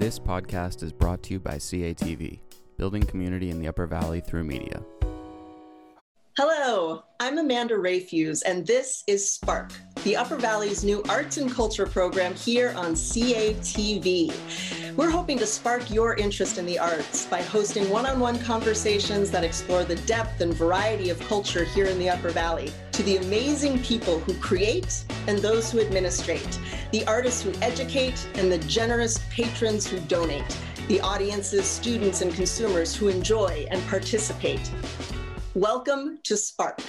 This podcast is brought to you by CATV, building community in the Upper Valley through media. Hello, I'm Amanda Rayfuse, and this is Spark, the Upper Valley's new arts and culture program here on CATV. We're hoping to spark your interest in the arts by hosting one on one conversations that explore the depth and variety of culture here in the Upper Valley, to the amazing people who create and those who administrate, the artists who educate and the generous patrons who donate, the audiences, students, and consumers who enjoy and participate. Welcome to Spark.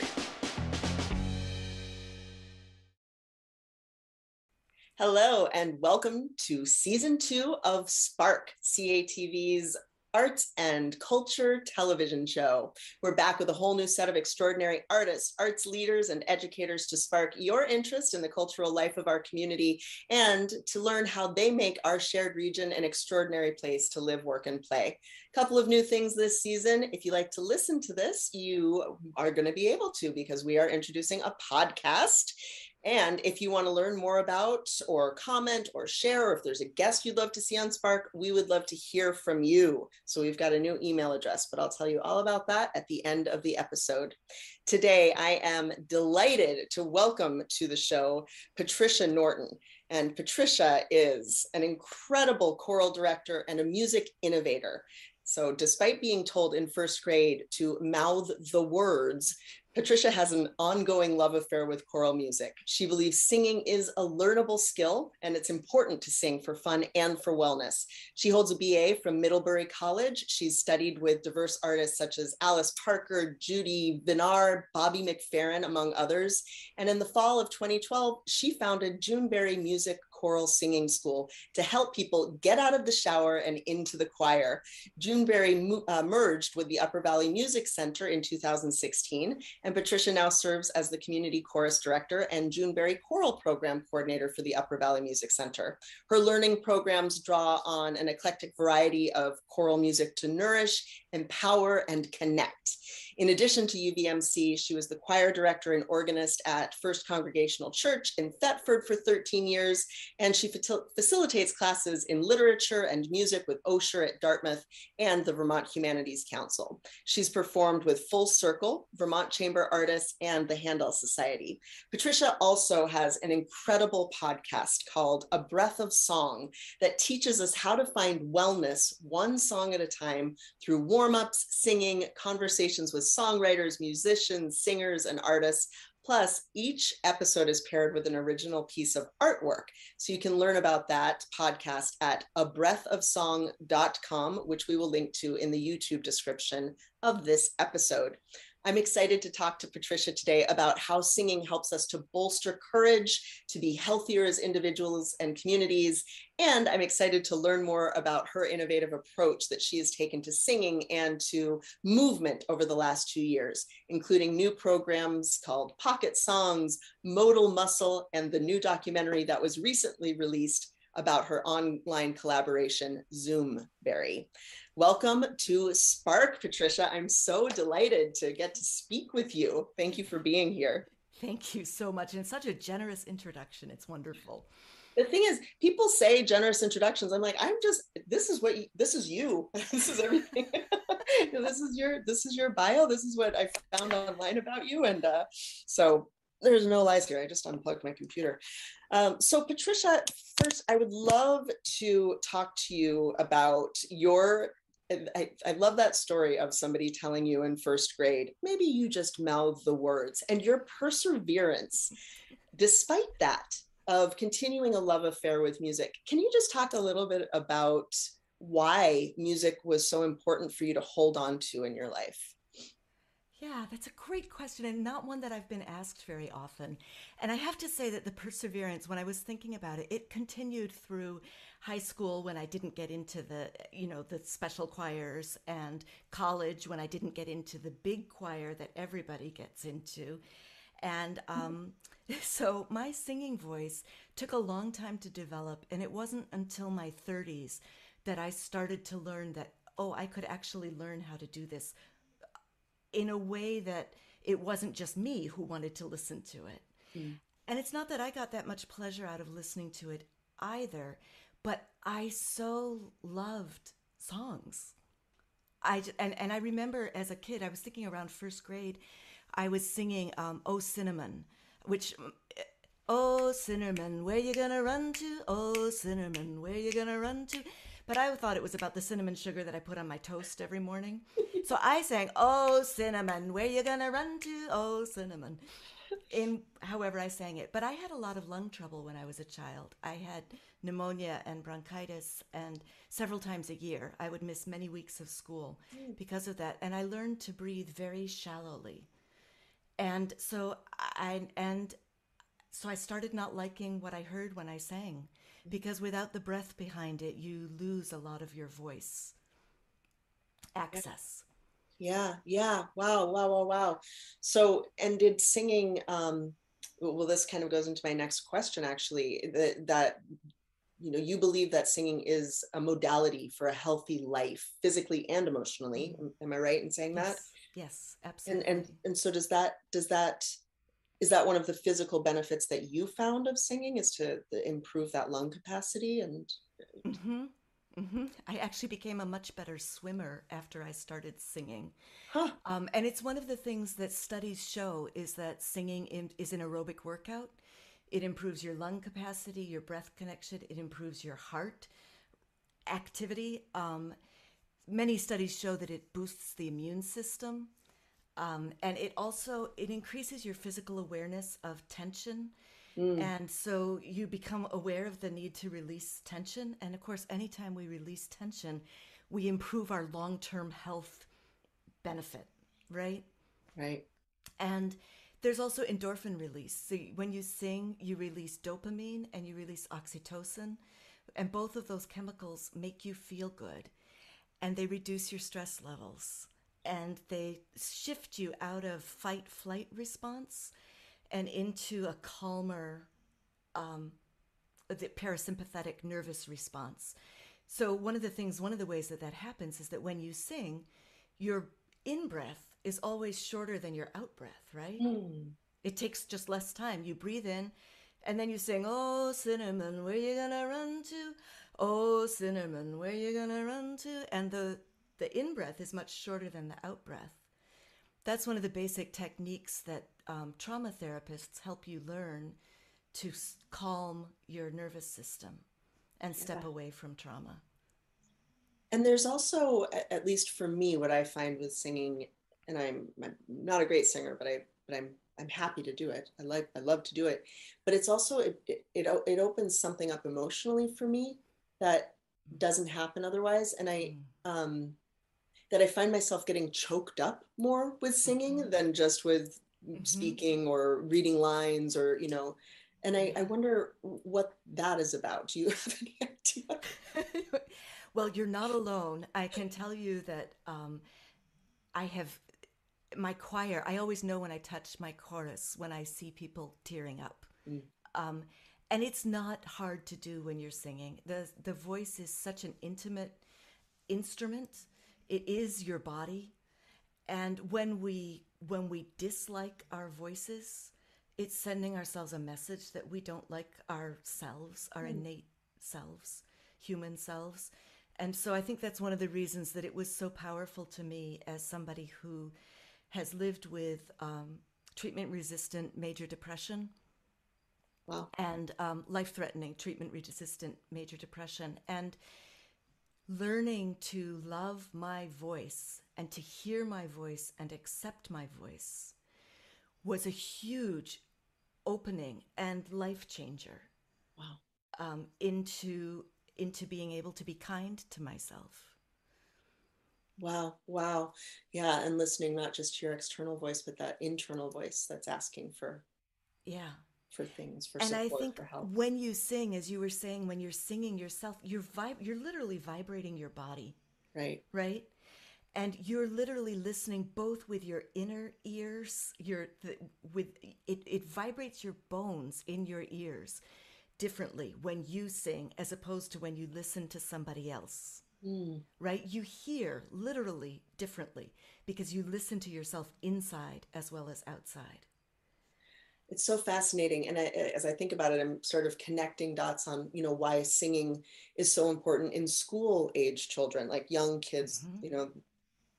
Hello, and welcome to season two of Spark, CATV's arts and culture television show. We're back with a whole new set of extraordinary artists, arts leaders, and educators to spark your interest in the cultural life of our community and to learn how they make our shared region an extraordinary place to live, work, and play. A couple of new things this season. If you like to listen to this, you are going to be able to because we are introducing a podcast. And if you want to learn more about or comment or share, or if there's a guest you'd love to see on Spark, we would love to hear from you. So we've got a new email address, but I'll tell you all about that at the end of the episode. Today, I am delighted to welcome to the show Patricia Norton. And Patricia is an incredible choral director and a music innovator. So, despite being told in first grade to mouth the words, Patricia has an ongoing love affair with choral music. She believes singing is a learnable skill and it's important to sing for fun and for wellness. She holds a BA from Middlebury College. She's studied with diverse artists such as Alice Parker, Judy Vinar, Bobby McFerrin, among others. And in the fall of 2012, she founded Juneberry Music choral singing school to help people get out of the shower and into the choir. Juneberry uh, merged with the Upper Valley Music Center in 2016, and Patricia now serves as the community chorus director and Juneberry choral program coordinator for the Upper Valley Music Center. Her learning programs draw on an eclectic variety of choral music to nourish, empower, and connect. In addition to UVMC, she was the choir director and organist at First Congregational Church in Thetford for 13 years, and she facilitates classes in literature and music with Osher at Dartmouth and the Vermont Humanities Council. She's performed with Full Circle, Vermont Chamber Artists, and the Handel Society. Patricia also has an incredible podcast called A Breath of Song that teaches us how to find wellness one song at a time through warm ups, singing, conversations with songwriters, musicians, singers, and artists. Plus, each episode is paired with an original piece of artwork. So you can learn about that podcast at abreathofsong.com, which we will link to in the YouTube description of this episode. I'm excited to talk to Patricia today about how singing helps us to bolster courage, to be healthier as individuals and communities. And I'm excited to learn more about her innovative approach that she has taken to singing and to movement over the last two years, including new programs called Pocket Songs, Modal Muscle, and the new documentary that was recently released about her online collaboration, Zoomberry. Welcome to Spark, Patricia. I'm so delighted to get to speak with you. Thank you for being here. Thank you so much. And such a generous introduction. It's wonderful. The thing is, people say generous introductions. I'm like, I'm just, this is what, you, this is you. this is everything. this is your, this is your bio. This is what I found online about you. And uh, so there's no lies here. I just unplugged my computer. Um, so, Patricia, first, I would love to talk to you about your. I, I love that story of somebody telling you in first grade, maybe you just mouth the words, and your perseverance, despite that, of continuing a love affair with music. Can you just talk a little bit about why music was so important for you to hold on to in your life? Yeah, that's a great question and not one that I've been asked very often. And I have to say that the perseverance, when I was thinking about it, it continued through high school when I didn't get into the, you know, the special choirs and college when I didn't get into the big choir that everybody gets into. And um, so my singing voice took a long time to develop. And it wasn't until my 30s that I started to learn that, oh, I could actually learn how to do this in a way that it wasn't just me who wanted to listen to it. Mm. And it's not that I got that much pleasure out of listening to it either, but I so loved songs. I and and I remember as a kid, I was thinking around first grade, I was singing um, "Oh Cinnamon," which "Oh Cinnamon, where you gonna run to? Oh Cinnamon, where you gonna run to?" But I thought it was about the cinnamon sugar that I put on my toast every morning. so I sang "Oh Cinnamon, where you gonna run to? Oh Cinnamon." In however I sang it, but I had a lot of lung trouble when I was a child. I had pneumonia and bronchitis, and several times a year I would miss many weeks of school mm. because of that. And I learned to breathe very shallowly, and so I and so I started not liking what I heard when I sang because without the breath behind it, you lose a lot of your voice access. Yeah, yeah. Wow, wow, wow, wow. So, and did singing, um, well, this kind of goes into my next question actually, that, that you know, you believe that singing is a modality for a healthy life, physically and emotionally. Am, am I right in saying yes. that? Yes, absolutely. and and and so does that does that is that one of the physical benefits that you found of singing is to improve that lung capacity and hmm hmm I actually became a much better swimmer after I started singing. huh Um, and it's one of the things that studies show is that singing in, is an aerobic workout. It improves your lung capacity, your breath connection. It improves your heart activity. Um, many studies show that it boosts the immune system, um, and it also it increases your physical awareness of tension. Mm. And so you become aware of the need to release tension. And of course, anytime we release tension, we improve our long term health benefit, right? right And there's also endorphin release. So when you sing, you release dopamine and you release oxytocin. And both of those chemicals make you feel good. And they reduce your stress levels. And they shift you out of fight flight response and into a calmer um, the parasympathetic nervous response. So one of the things, one of the ways that that happens is that when you sing, your in breath is always shorter than your out breath, right? It takes just less time. You breathe in, and then you sing, "Oh cinnamon, where you gonna run to? Oh cinnamon, where you gonna run to?" And the the in breath is much shorter than the out breath. That's one of the basic techniques that um, trauma therapists help you learn to s- calm your nervous system and step Yeah. away from trauma. and there's also at least for me what i find with singing and i'm, I'm not a great singer but i but i'm i'm happy to do it i like i love to do it but it's also it it, it, it opens something up emotionally for me that doesn't happen otherwise and i um that i find myself getting choked up more with singing Mhm. than just with Mhm. speaking or reading lines or you know and I, I wonder what that is about do you have any idea well, you're not alone. I can tell you that um, I have my choir. I always know when I touch my chorus when I see people tearing up. Mm. Um, and it's not hard to do when you're singing. the The voice is such an intimate instrument. It is your body, and when we when we dislike our voices, it's sending ourselves a message that we don't like ourselves, our innate selves, human selves. And so I think that's one of the reasons that it was so powerful to me as somebody who has lived with um, treatment resistant major depression wow and um, life threatening treatment resistant major depression. And learning to love my voice and to hear my voice and accept my voice was a huge opening and life changer wow um, into into being able to be kind to myself. Wow, wow. Yeah, and listening not just to your external voice, but that internal voice that's asking for Yeah. for things, for and support, I think for help. when you sing, as you were saying, when you're singing yourself, you're vib- you're literally vibrating your body, Right. right? And you're literally listening both with your inner ears, your the, with it, it vibrates your bones in your ears differently when you sing as opposed to when you listen to somebody else. Mm, right? You hear literally differently because you listen to yourself inside as well as outside. it's so fascinating and I, as i think about it i'm sort of connecting dots on you know why singing is so important in school age children like young kids mm-hmm. you know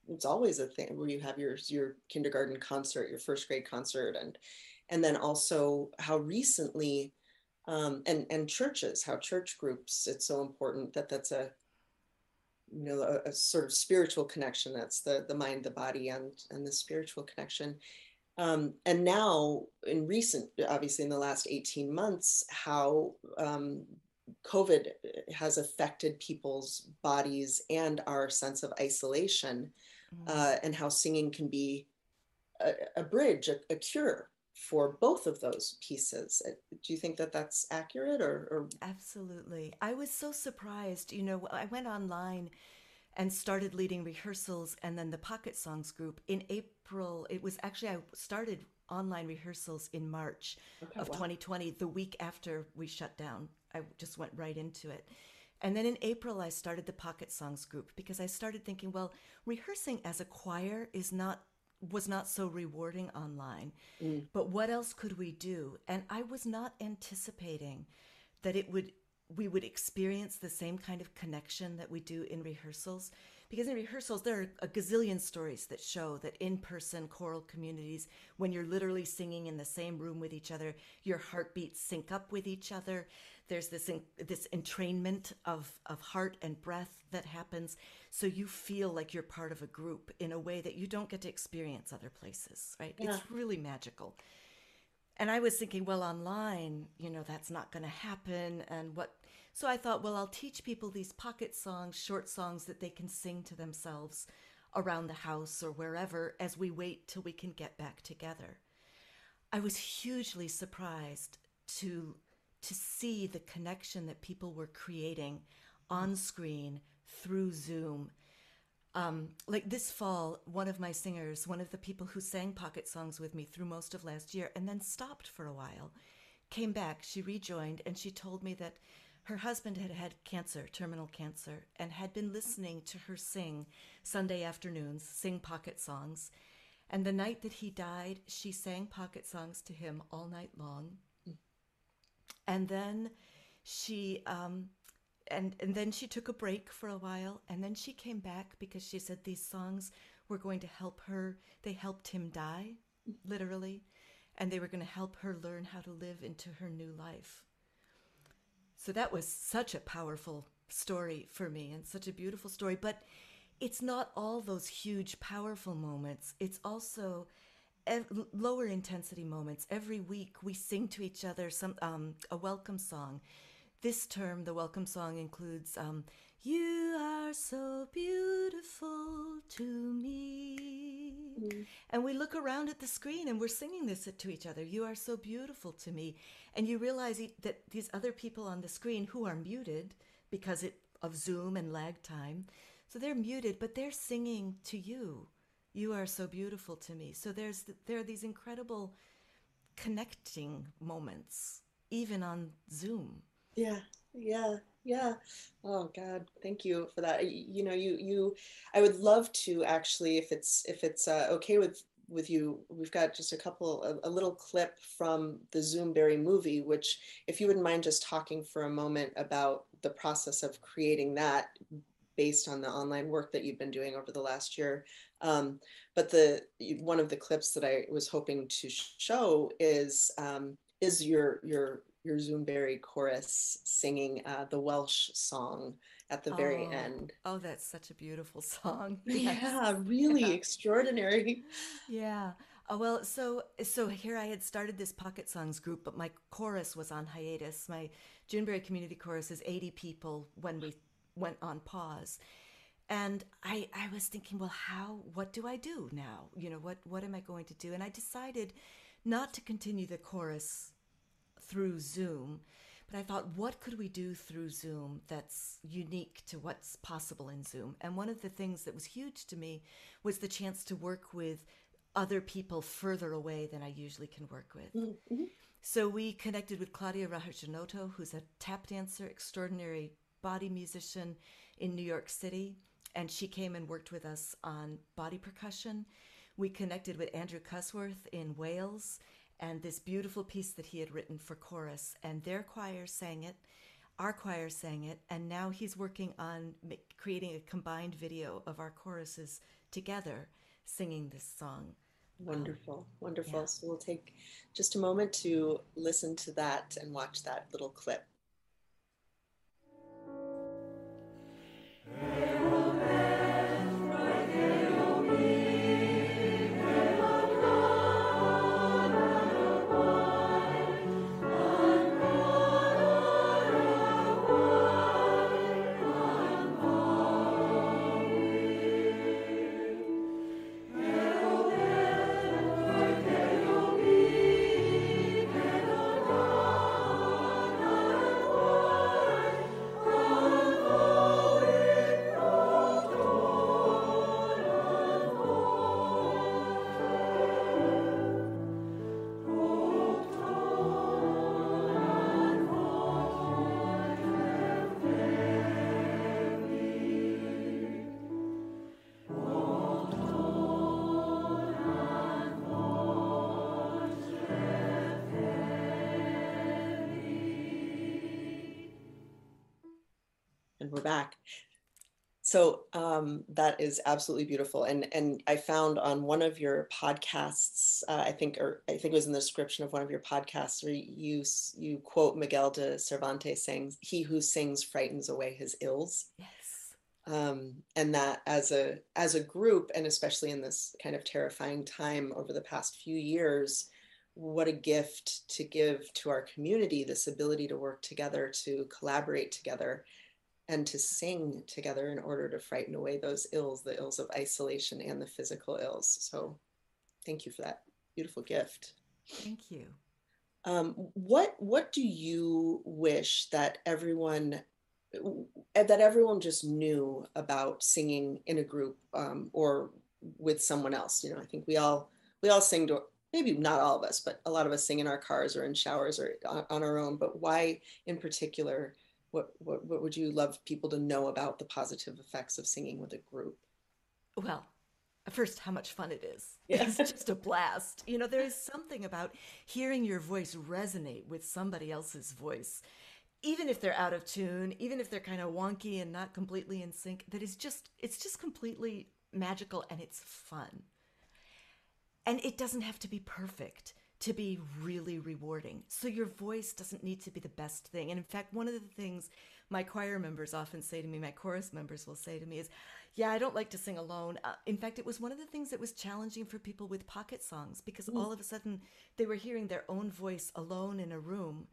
it's always a thing where you have your your kindergarten concert your first grade concert and and then also how recently um, and and churches how church groups it's so important that that's a you know a, a, sort of spiritual connection that's the the mind the body and and the spiritual connection. Um, and now, in recent, obviously in the last 18 months, how um, COVID has affected people's bodies and our sense of isolation, mm-hmm. uh, and how singing can be a, a bridge, a, a, cure for both of those pieces. Uh, do you think that that's accurate or, or? Absolutely. I was so surprised. You know, I went online and started leading rehearsals and then the Pocket Songs group in April. It was actually, I started online rehearsals in March okay, of wow. 2020, the week after we shut down. I just went right into it. And then in April, I started the Pocket Songs group because I started thinking, well, rehearsing as a choir is not was not so rewarding online. Mm. But what else could we do? And I was not anticipating that it would we would experience the same kind of connection that we do in rehearsals. Because in rehearsals, there are a gazillion stories that show that in person choral communities, when you're literally singing in the same room with each other, your heartbeats sync up with each other. There's this, this entrainment of, of heart and breath that happens. So you feel like you're part of a group in a way that you don't get to experience other places, right? Yeah. It's really magical and I was thinking, well, online, you know, that's not going to happen. And what so I thought, well, I'll teach people these pocket songs, short songs that they can sing to themselves around the house or wherever as we wait till we can get back together. I was hugely surprised to to see the connection that people were creating on screen through Zoom. Um, like this fall, one of my singers, one of the people who sang pocket songs with me through most of last year and then stopped for a while, came back. She rejoined and she told me that her husband had had cancer, terminal cancer, and had been listening to her sing Sunday afternoons, sing pocket songs. And the night that he died, she sang pocket songs to him all night long. And then she, um, and, and then she took a break for a while, and then she came back because she said these songs were going to help her. They helped him die, literally, and they were going to help her learn how to live into her new life. So that was such a powerful story for me and such a beautiful story. But it's not all those huge, powerful moments. It's also ev- lower intensity moments. Every week we sing to each other some um, a welcome song. This term, the welcome song includes um, "You are so beautiful to me," mm. and we look around at the screen and we're singing this to each other. "You are so beautiful to me," and you realize that these other people on the screen who are muted because it, of Zoom and lag time, so they're muted, but they're singing to you. You are so beautiful to me. So there's there are these incredible connecting moments, even on Zoom. Yeah, yeah, yeah. Oh God, thank you for that. You know, you you, I would love to actually, if it's if it's uh, okay with with you. We've got just a couple, a, little clip from the Zoomberry movie, which, if you wouldn't mind just talking for a moment about the process of creating that based on the online work that you've been doing over the last year. Um, but the one of the clips that I was hoping to show is um, is your your your Zoomberry chorus singing uh, the Welsh song at the very oh, end. Oh, that's such a beautiful song. Yes. Yeah, really yeah. extraordinary. Yeah. Oh, well, so so here I had started this pocket songs group, but my chorus was on hiatus. My Juneberry Community Chorus is 80 people when we went on pause. And I I was thinking, well, how what do I do now? You know, what what am I going to do? And I decided not to continue the chorus through Zoom, but I thought, what could we do through Zoom that's unique to what's possible in Zoom? And one of the things that was huge to me was the chance to work with other people further away than I usually can work with. Mm-hmm. So we connected with Claudia Rahardjanoto, who's a tap dancer, extraordinary body musician in New York City, and she came and worked with us on body percussion. We connected with Andrew Cusworth in Wales, and this beautiful piece that he had written for chorus, and their choir sang it. Our choir sang it, and now he's working on creating a combined video of our choruses together singing this song. Um, wonderful, wonderful. yeah. So we'll take just a moment to listen to that and watch that little clip. We're back. So um, that is absolutely beautiful, and and I found on one of your podcasts, uh, I think, or I think it was in the description of one of your podcasts, where you you quote Miguel de Cervantes saying, "He who sings frightens away his ills," Yes. um, and that as a as a group, and especially in this kind of terrifying time over the past few years, what a gift to give to our community this ability to work together, to collaborate together and to sing together in order to frighten away those ills, the ills of isolation and the physical ills. So thank you for that beautiful gift. Thank you. Um, what what do you wish that everyone that everyone just knew about singing in a group um, or with someone else? You know, I think we all we all sing to maybe not all of us, but a lot of us sing in our cars or in showers or on, on our own. But why in particular? What, what what would you love people to know about the positive effects of singing with a group? Well, first, how much fun it is. Yeah. It's just a blast. You know, there is something about hearing your voice resonate with somebody else's voice, even if they're out of tune, even if they're kind of wonky and not completely in sync, that is just, it's just completely magical and it's fun. And it doesn't have to be perfect to be really rewarding. So your voice doesn't need to be the best thing. And in fact, one of the things my choir members often say to me, my chorus members will say to me is, yeah, I don't like to sing alone. Uh, in fact, it was one of the things that was challenging for people with pocket songs because all of a sudden they were hearing their own voice alone in a room,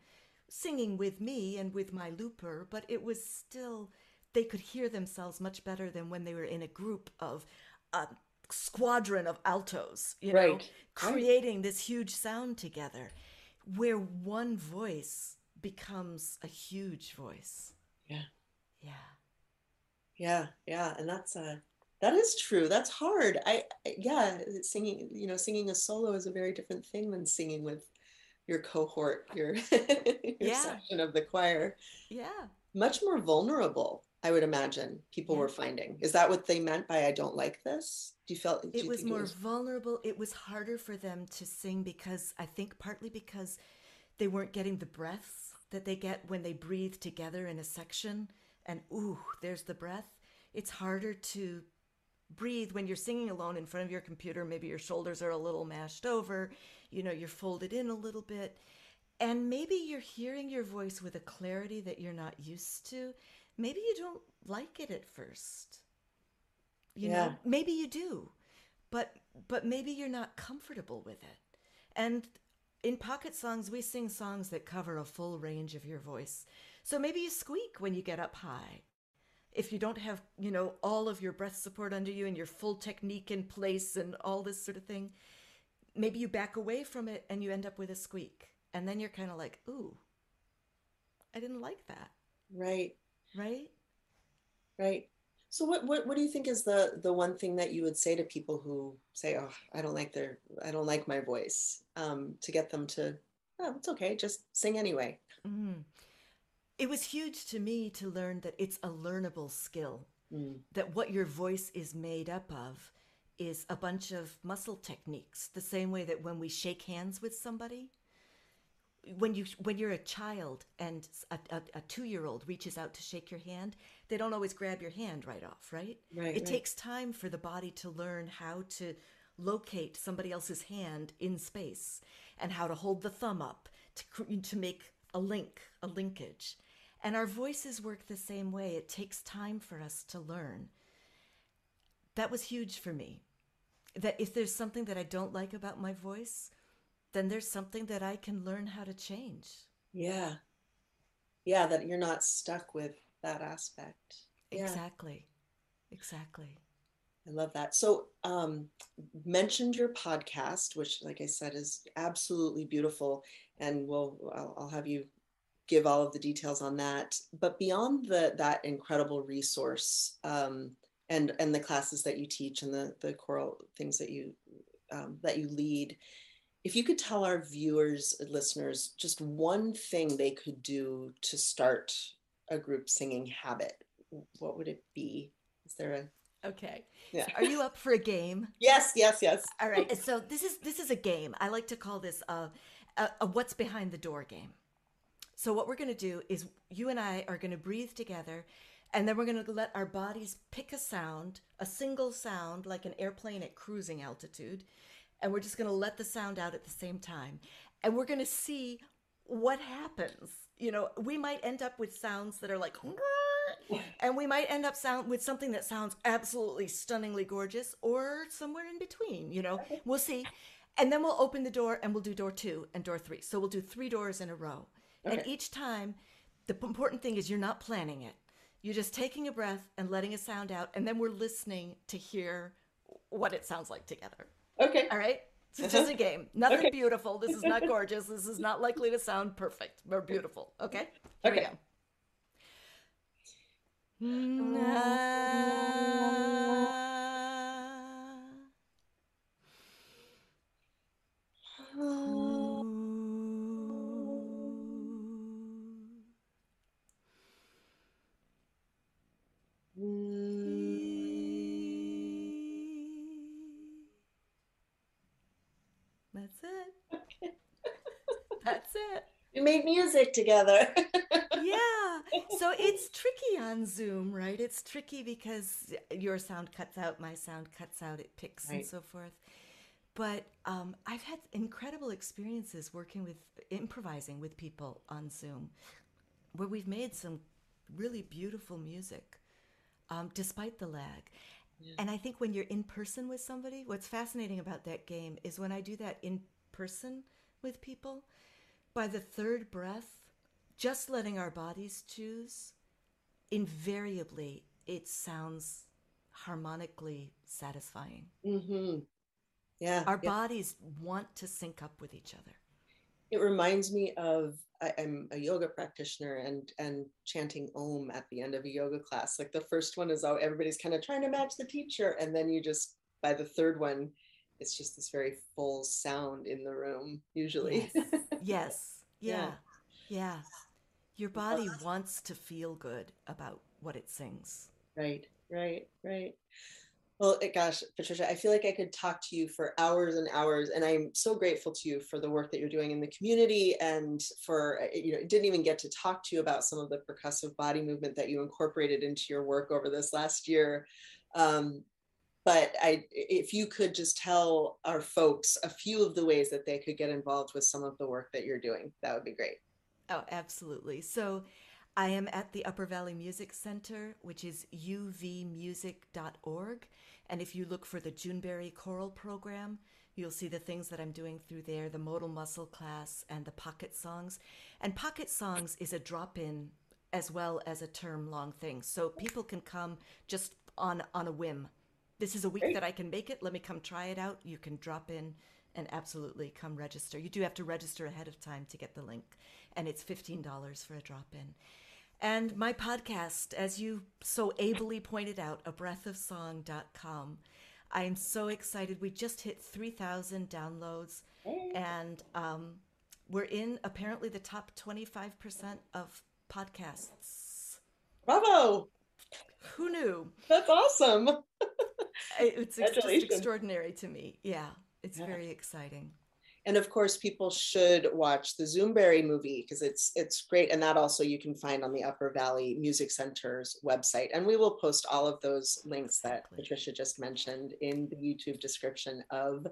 singing with me and with my looper, but it was still, they could hear themselves much better than when they were in a group of a squadron of altos, you know, Right, right. creating this huge sound together where one voice becomes a huge voice. Yeah. Yeah. Yeah, yeah, and that's uh that is true. That's hard. I I- yeah, singing, you know, singing a solo is a very different thing than singing with your cohort, your your Yeah. section of the choir. Yeah. Much more vulnerable, I would imagine people Yeah. were finding. Is that what they meant by I don't like this? Do you feel It you was more vulnerable. It was harder for them to sing because I think partly because they weren't getting the breaths that they get when they breathe together in a section. And ooh, there's the breath. It's harder to breathe when you're singing alone in front of your computer. Maybe your shoulders are a little mashed over, you know, you're folded in a little bit. And maybe you're hearing your voice with a clarity that you're not used to. Maybe you don't like it at first. You Yeah. know, maybe you do. But but maybe you're not comfortable with it. And in pocket songs we sing songs that cover a full range of your voice. So maybe you squeak when you get up high if you don't have, you know, all of your breath support under you and your full technique in place and all this sort of thing, maybe you back away from it and you end up with a squeak. And then you're kind of like, ooh, I didn't like that, right, right? right. So what, what what do you think is the the one thing that you would say to people who say, "Oh, I don't like their I don't like my voice," um, to get them to, "Oh, it's okay, just sing anyway." Mm. It was huge to me to learn that it's a learnable skill, Mm. that what your voice is made up of is a bunch of muscle techniques, the same way that when we shake hands with somebody, when you when you're a child and a, a, a two-year-old reaches out to shake your hand they don't always grab your hand right off right? Right, it right. takes time for the body to learn how to locate somebody else's hand in space and how to hold the thumb up to to make a link a linkage. And our voices work the same way. It takes time for us to learn. That was huge for me. That if there's something that i don't like about my voice then there's something that I can learn how to change. Yeah. Yeah, that you're not stuck with that aspect. Yeah. Exactly. Exactly. I love that. So, um, mentioned your podcast, which, like I said, is absolutely beautiful, and we'll I'll, I'll have you give all of the details on that. But beyond the that incredible resource, um, and and the classes that you teach and the the choral things that you um, that you lead, if you could tell our viewers, listeners, just one thing they could do to start a group singing habit, what would it be? Is there a Okay. yeah? Are you up for a game? Yes, yes, yes. All right. So this is this is a game. I like to call this a, a, a what's behind the door game. So what we're going to do is you and I are going to breathe together and then we're going to let our bodies pick a sound, a single sound like an airplane at cruising altitude, and we're just going to let the sound out at the same time. And we're going to see what happens. You know, we might end up with sounds that are like and we might end up sound with something that sounds absolutely stunningly gorgeous or somewhere in between, you know. We'll see. And then we'll open the door and we'll do door 2 and door 3. So we'll do 3 doors in a row. And each time the important thing is you're not planning it. You're just taking a breath and letting a sound out and then we're listening to hear what it sounds like together. Okay. All right? So it's just a uh-huh. game. Nothing Okay. beautiful. This is not gorgeous. This is not likely to sound perfect or beautiful. Okay? Here Okay. we go. Na. That's it. That's it. We made music together. Yeah. So it's tricky on Zoom, right? It's tricky because your sound cuts out, my sound cuts out, it picks and so forth. But um, I've had incredible experiences working with improvising with people on Zoom where we've made some really beautiful music um, despite the lag. And I think when you're in person with somebody, what's fascinating about that game is when I do that in person with people, by the third breath, just letting our bodies choose, invariably it sounds harmonically satisfying. hmm Yeah. Our yeah. bodies want to sync up with each other. It reminds me of I, I'm a yoga practitioner and and chanting Om at the end of a yoga class. Like the first one is all everybody's kind of trying to match the teacher, and then you just by the third one, it's just this very full sound in the room. Usually. Yes. Yes. Yeah. Yeah. Your body wants to feel good about what it sings. Right, right, right. Well, gosh, Patricia, I feel like I could talk to you for hours and hours, and I'm so grateful to you for the work that you're doing in the community, and for uh, you know, didn't even get to talk to you about some of the percussive body movement that you incorporated into your work over this last year. Um, but I, if you could just tell our folks a few of the ways that they could get involved with some of the work that you're doing, that would be great. Oh, absolutely. So I am at the Upper Valley Music Center, which is uvmusic.org. And if you look for the Juneberry Choral Program, you'll see the things that I'm doing through there the modal muscle class and the pocket songs. And pocket songs is a drop in as well as a term long thing. So people can come just on, on a whim. This is a week Great. that I can make it. Let me come try it out. You can drop in and absolutely come register. You do have to register ahead of time to get the link, and it's $15 for a drop in. And my podcast, as you so ably pointed out, a breath of abreathofsong.com. I am so excited. We just hit 3,000 downloads, and um, we're in apparently the top 25% of podcasts. Bravo! Who knew? That's awesome. it's just extraordinary to me. Yeah, it's yeah. very exciting. And of course people should watch the zoomberry movie because it's it's great and that also you can find on the upper valley music center's website and we will post all of those links that patricia just mentioned in the youtube description of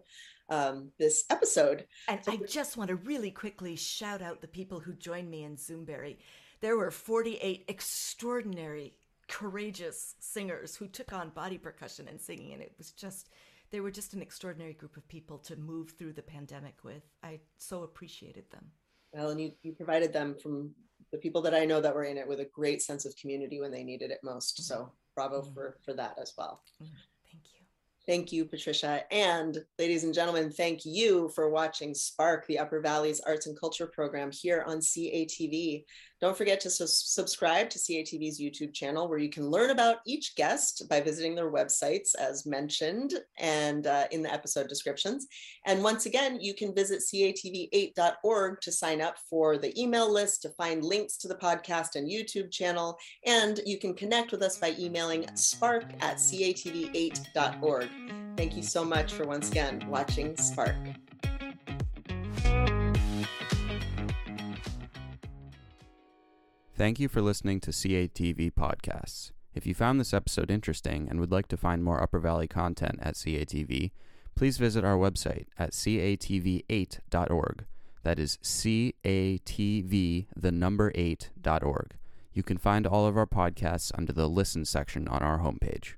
um, this episode. And so i just want to really quickly shout out the people who joined me in zoomberry. There were 48 extraordinary courageous singers who took on body percussion and singing and it was just they were just an extraordinary group of people to move through the pandemic with. I so appreciated them. Well, and you, you provided them from the people that I know that were in it with a great sense of community when they needed it most. Mm-hmm. So bravo mm-hmm. for for that as well. Mm-hmm. Thank you. Thank you, Patricia. And ladies and gentlemen, thank you for watching Spark, the Upper Valley's Arts and Culture program here on CATV. Don't forget to su- subscribe to CATV's YouTube channel, where you can learn about each guest by visiting their websites, as mentioned, and uh, in the episode descriptions. And once again, you can visit catv8.org to sign up for the email list, to find links to the podcast and YouTube channel. And you can connect with us by emailing spark at catv8.org. Thank you so much for once again watching Spark. Thank you for listening to CATV Podcasts. If you found this episode interesting and would like to find more Upper Valley content at CATV, please visit our website at catv8.org. That is CATV, the number 8.org. You can find all of our podcasts under the Listen section on our homepage.